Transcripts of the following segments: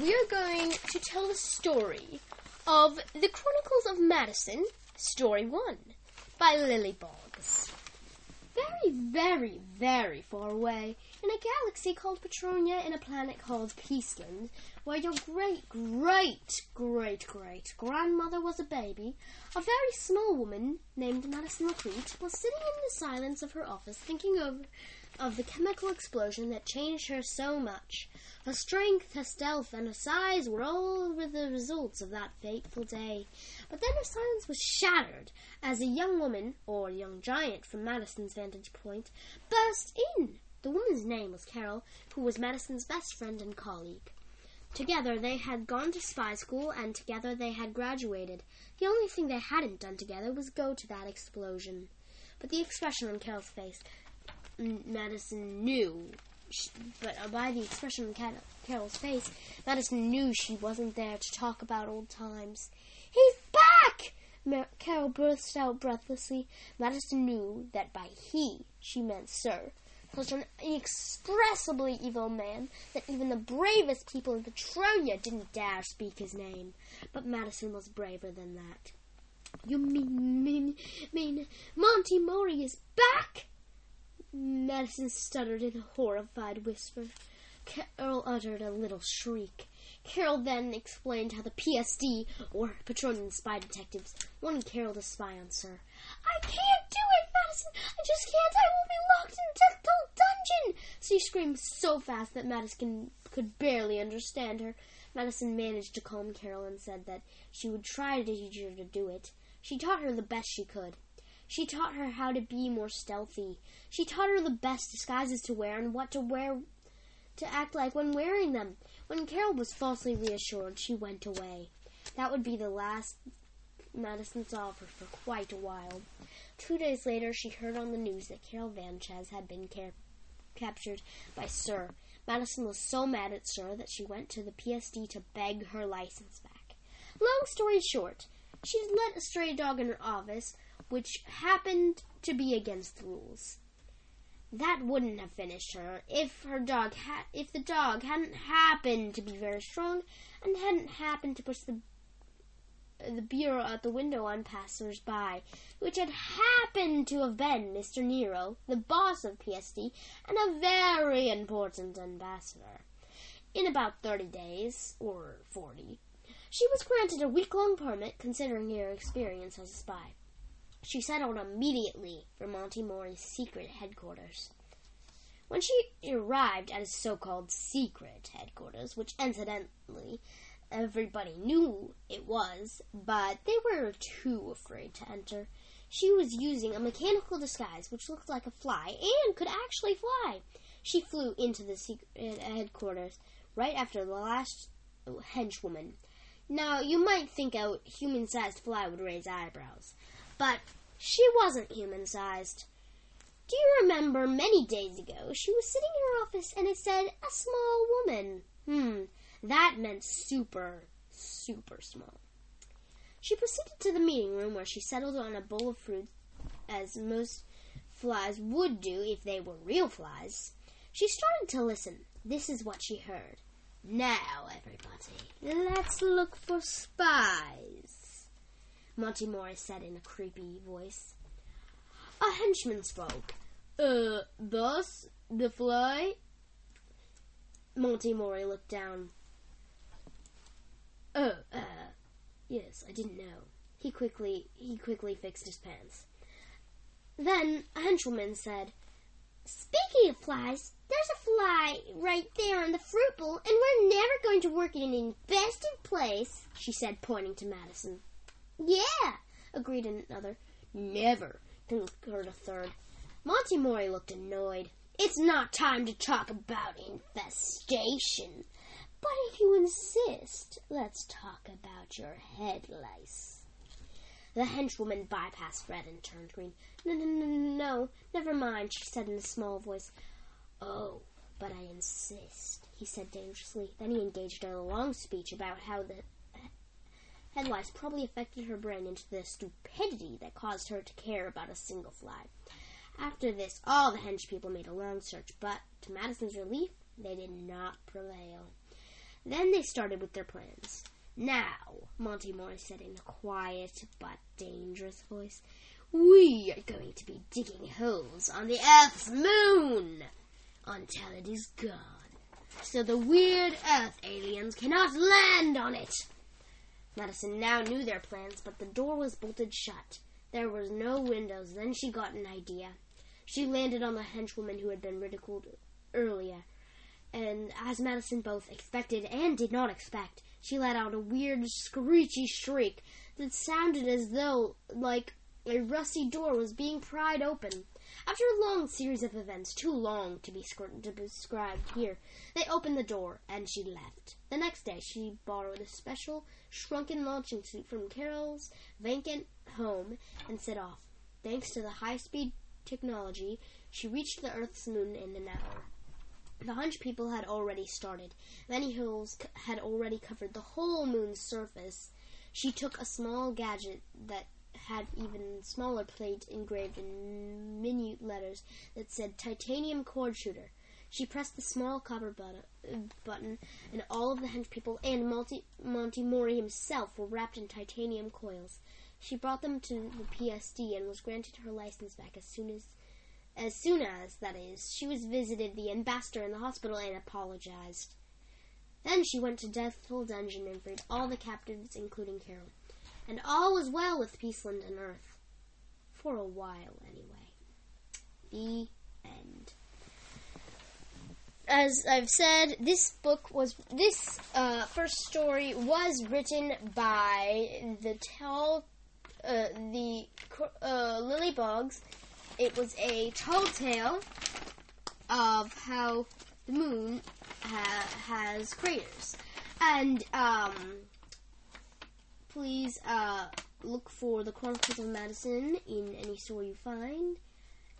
we are going to tell the story of The Chronicles of Madison, Story 1, by Lily Boggs. Very, very, very far away, in a galaxy called Petronia in a planet called Peaceland, where your great, great, great, great grandmother was a baby, a very small woman named Madison Lacrete was sitting in the silence of her office thinking over of the chemical explosion that changed her so much. Her strength, her stealth, and her size were all the results of that fateful day. But then her silence was shattered as a young woman, or young giant from Madison's vantage point, burst in. The woman's name was Carol, who was Madison's best friend and colleague. Together they had gone to spy school, and together they had graduated. The only thing they hadn't done together was go to that explosion. But the expression on Carol's face Madison knew, but uh, by the expression on Carol's face, Madison knew she wasn't there to talk about old times. He's Carol burst out breathlessly. Madison knew that by he she meant Sir. Such an inexpressibly evil man that even the bravest people in Petronia didn't dare speak his name. But Madison was braver than that. You mean, mean, mean, Monty Mori is back? Madison stuttered in a horrified whisper. Carol uttered a little shriek. Carol then explained how the PSD, or Petronian Spy Detectives, wanted Carol to spy on Sir. I can't do it, Madison! I just can't! I will be locked in a Death Dungeon! She screamed so fast that Madison could barely understand her. Madison managed to calm Carol and said that she would try to teach her to do it. She taught her the best she could. She taught her how to be more stealthy. She taught her the best disguises to wear and what to wear to act like when wearing them. When Carol was falsely reassured, she went away. That would be the last Madison saw of her for quite a while. Two days later, she heard on the news that Carol Vanches had been ca- captured by Sir. Madison was so mad at Sir that she went to the PSD to beg her license back. Long story short, she'd let a stray dog in her office, which happened to be against the rules. That wouldn't have finished her if her dog had if the dog hadn't happened to be very strong and hadn't happened to push the the bureau out the window on passers-by, which had happened to have been Mr. Nero, the boss of PSD, and a very important ambassador. In about thirty days, or forty, she was granted a week-long permit considering her experience as a spy. She settled immediately for Monty Mori's secret headquarters. When she arrived at his so-called secret headquarters, which incidentally everybody knew it was, but they were too afraid to enter, she was using a mechanical disguise which looked like a fly and could actually fly. She flew into the secret headquarters right after the last henchwoman. Now, you might think a human-sized fly would raise eyebrows, but she wasn't human sized. Do you remember many days ago she was sitting in her office and it said a small woman? Hmm, that meant super, super small. She proceeded to the meeting room where she settled on a bowl of fruit as most flies would do if they were real flies. She started to listen. This is what she heard. Now, everybody, let's look for spies. Monty Mori said in a creepy voice. A henchman spoke. Uh, boss, the fly? Monty Mori looked down. Oh, uh, yes, I didn't know. He quickly, he quickly fixed his pants. Then a henchwoman said, Speaking of flies, there's a fly right there on the fruit bowl, and we're never going to work in an infested place, she said, pointing to Madison. Yeah, agreed another. Never, concurred a third. Monty Mori looked annoyed. It's not time to talk about infestation. But if you insist, let's talk about your head lice. The henchwoman bypassed Fred and turned green. No, no, no, no, never mind, she said in a small voice. Oh, but I insist, he said dangerously. Then he engaged in a long speech about how the head lice probably affected her brain into the stupidity that caused her to care about a single fly. After this, all the hench people made a long search, but to Madison's relief, they did not prevail. Then they started with their plans. Now, Monty Moore said in a quiet but dangerous voice, we are going to be digging holes on the Earth's moon until it is gone. So the weird Earth aliens cannot land on it. Madison now knew their plans, but the door was bolted shut. There were no windows. Then she got an idea. She landed on the henchwoman who had been ridiculed earlier. And as Madison both expected and did not expect, she let out a weird screechy shriek that sounded as though like a rusty door was being pried open. After a long series of events, too long to be described here, they opened the door and she left. The next day, she borrowed a special shrunken launching suit from Carol's vacant home and set off. Thanks to the high speed technology, she reached the Earth's moon in an hour. The hunch people had already started. Many hills had already covered the whole moon's surface. She took a small gadget that had even smaller plate engraved in minute letters that said titanium cord shooter. She pressed the small copper uh, button, and all of the hench people and Monty, Monty Mori himself were wrapped in titanium coils. She brought them to the PSD and was granted her license back as soon as as soon as, that is, she was visited the ambassador in the hospital and apologized. Then she went to Deathful Dungeon and freed all the captives, including Carol. And all was well with Peaceland and Earth. For a while, anyway. The end. As I've said, this book was this uh, first story was written by the tall, uh, the uh, Lily Boggs it was a tall tale of how the moon ha- has craters. And um, please uh, look for the Chronicles of Madison in any store you find.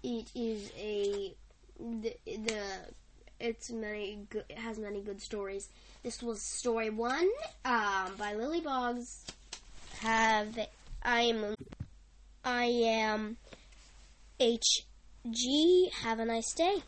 It is a the, the it's many it has many good stories. This was story one um, by Lily Boggs. Have I am I am HG. Have a nice day.